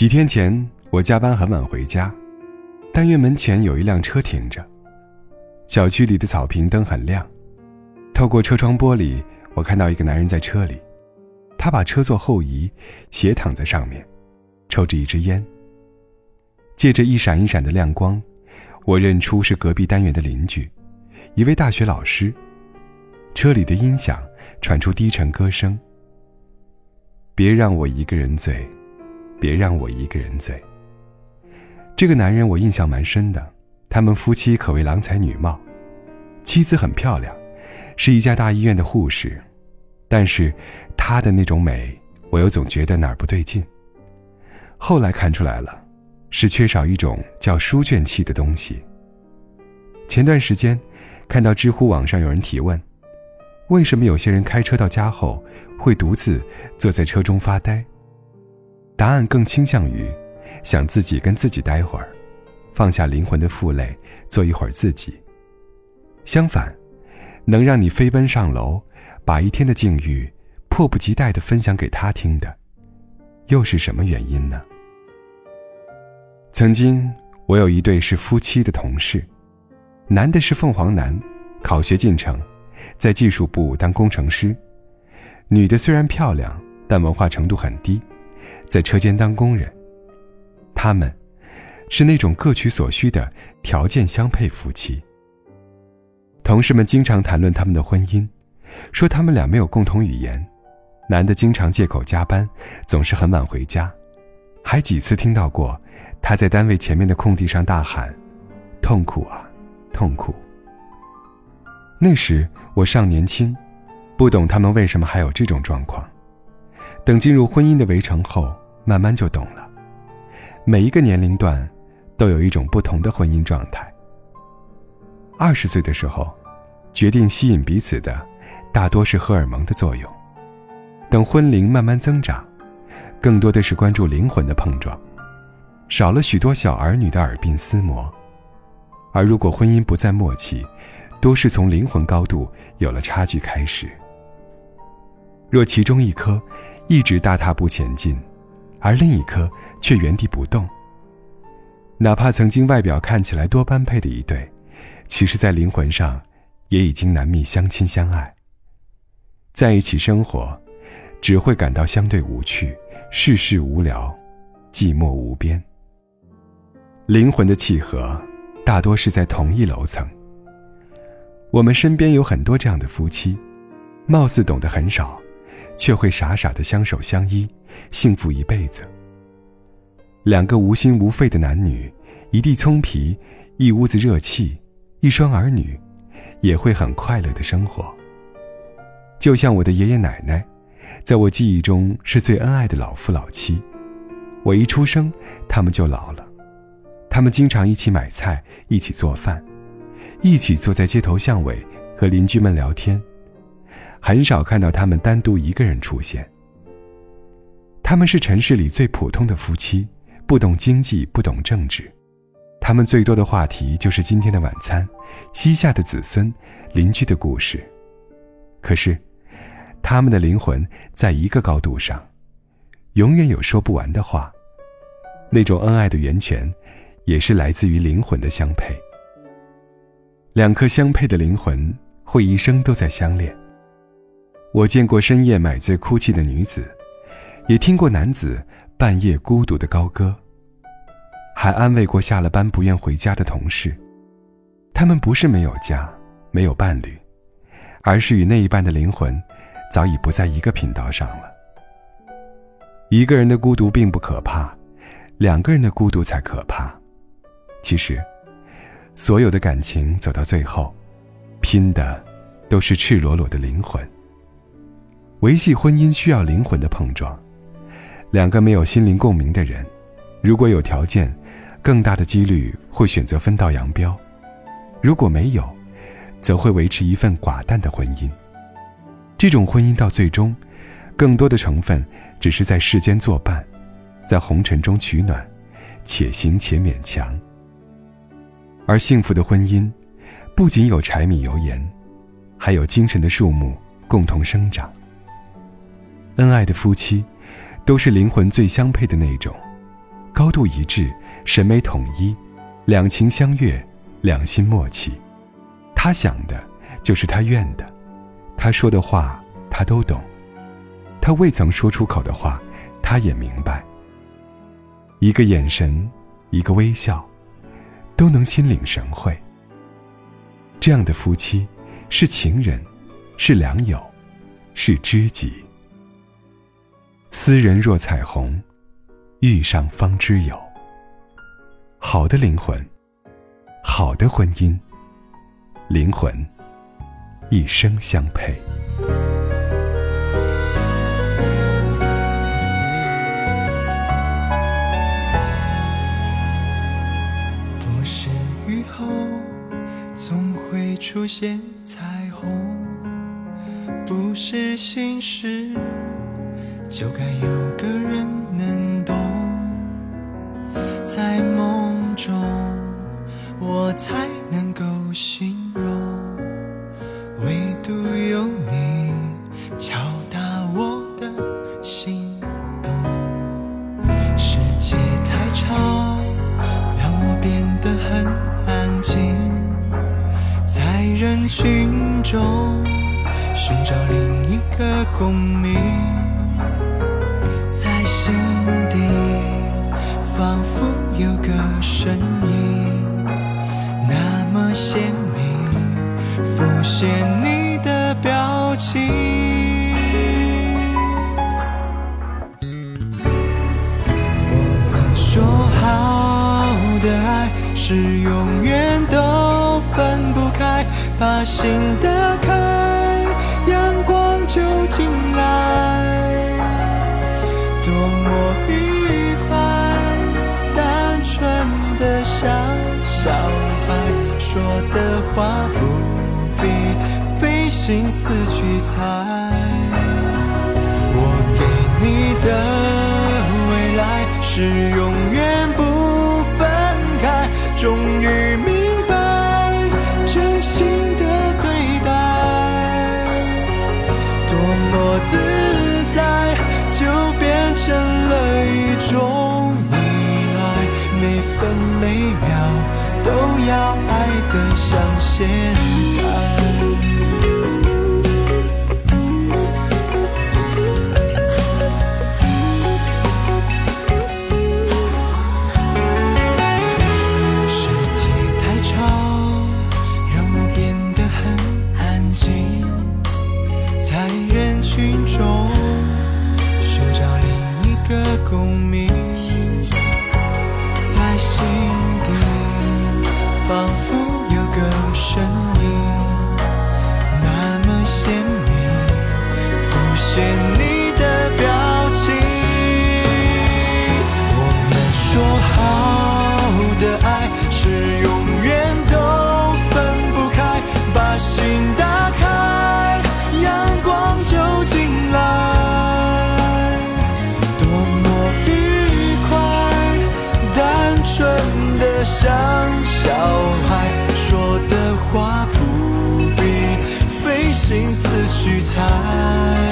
几天前，我加班很晚回家，单元门前有一辆车停着。小区里的草坪灯很亮，透过车窗玻璃，我看到一个男人在车里，他把车座后移，斜躺在上面，抽着一支烟。借着一闪一闪的亮光，我认出是隔壁单元的邻居，一位大学老师。车里的音响传出低沉歌声：“别让我一个人醉。”别让我一个人醉。这个男人我印象蛮深的，他们夫妻可谓郎才女貌，妻子很漂亮，是一家大医院的护士，但是她的那种美，我又总觉得哪儿不对劲。后来看出来了，是缺少一种叫书卷气的东西。前段时间，看到知乎网上有人提问，为什么有些人开车到家后会独自坐在车中发呆？答案更倾向于，想自己跟自己待会儿，放下灵魂的负累，做一会儿自己。相反，能让你飞奔上楼，把一天的境遇迫不及待地分享给他听的，又是什么原因呢？曾经，我有一对是夫妻的同事，男的是凤凰男，考学进城，在技术部当工程师；女的虽然漂亮，但文化程度很低。在车间当工人，他们，是那种各取所需的条件相配夫妻。同事们经常谈论他们的婚姻，说他们俩没有共同语言，男的经常借口加班，总是很晚回家，还几次听到过他在单位前面的空地上大喊：“痛苦啊，痛苦。”那时我尚年轻，不懂他们为什么还有这种状况。等进入婚姻的围城后。慢慢就懂了，每一个年龄段，都有一种不同的婚姻状态。二十岁的时候，决定吸引彼此的，大多是荷尔蒙的作用。等婚龄慢慢增长，更多的是关注灵魂的碰撞，少了许多小儿女的耳鬓厮磨。而如果婚姻不再默契，多是从灵魂高度有了差距开始。若其中一颗一直大踏步前进，而另一颗却原地不动。哪怕曾经外表看起来多般配的一对，其实，在灵魂上，也已经难觅相亲相爱。在一起生活，只会感到相对无趣，世事无聊，寂寞无边。灵魂的契合，大多是在同一楼层。我们身边有很多这样的夫妻，貌似懂得很少。却会傻傻的相守相依，幸福一辈子。两个无心无肺的男女，一地葱皮，一屋子热气，一双儿女，也会很快乐的生活。就像我的爷爷奶奶，在我记忆中是最恩爱的老夫老妻。我一出生，他们就老了。他们经常一起买菜，一起做饭，一起坐在街头巷尾和邻居们聊天。很少看到他们单独一个人出现。他们是城市里最普通的夫妻，不懂经济，不懂政治，他们最多的话题就是今天的晚餐、膝下的子孙、邻居的故事。可是，他们的灵魂在一个高度上，永远有说不完的话。那种恩爱的源泉，也是来自于灵魂的相配。两颗相配的灵魂，会一生都在相恋。我见过深夜买醉哭泣的女子，也听过男子半夜孤独的高歌，还安慰过下了班不愿回家的同事。他们不是没有家，没有伴侣，而是与那一半的灵魂早已不在一个频道上了。一个人的孤独并不可怕，两个人的孤独才可怕。其实，所有的感情走到最后，拼的都是赤裸裸的灵魂。维系婚姻需要灵魂的碰撞，两个没有心灵共鸣的人，如果有条件，更大的几率会选择分道扬镳；如果没有，则会维持一份寡淡的婚姻。这种婚姻到最终，更多的成分只是在世间作伴，在红尘中取暖，且行且勉强。而幸福的婚姻，不仅有柴米油盐，还有精神的树木共同生长。恩爱的夫妻，都是灵魂最相配的那种，高度一致，审美统一，两情相悦，两心默契。他想的，就是他愿的；他说的话，他都懂；他未曾说出口的话，他也明白。一个眼神，一个微笑，都能心领神会。这样的夫妻，是情人，是良友，是知己。斯人若彩虹，遇上方知有。好的灵魂，好的婚姻，灵魂一生相配。不是雨后总会出现彩虹，不是心事。就该有个人能懂，在梦中我才能够形容，唯独有你敲打我的心动。世界太吵，让我变得很安静，在人群中寻找另一个共鸣。在心底仿佛有个身影，那么鲜明，浮现你的表情。我们说好的爱是永远都分不开，把心的心思去猜。我给你的未来是永远不分开，终于明白真心的对待，多么自在，就变成了一种依赖。每分每秒都要爱得像现在。说的话不必费心思去猜。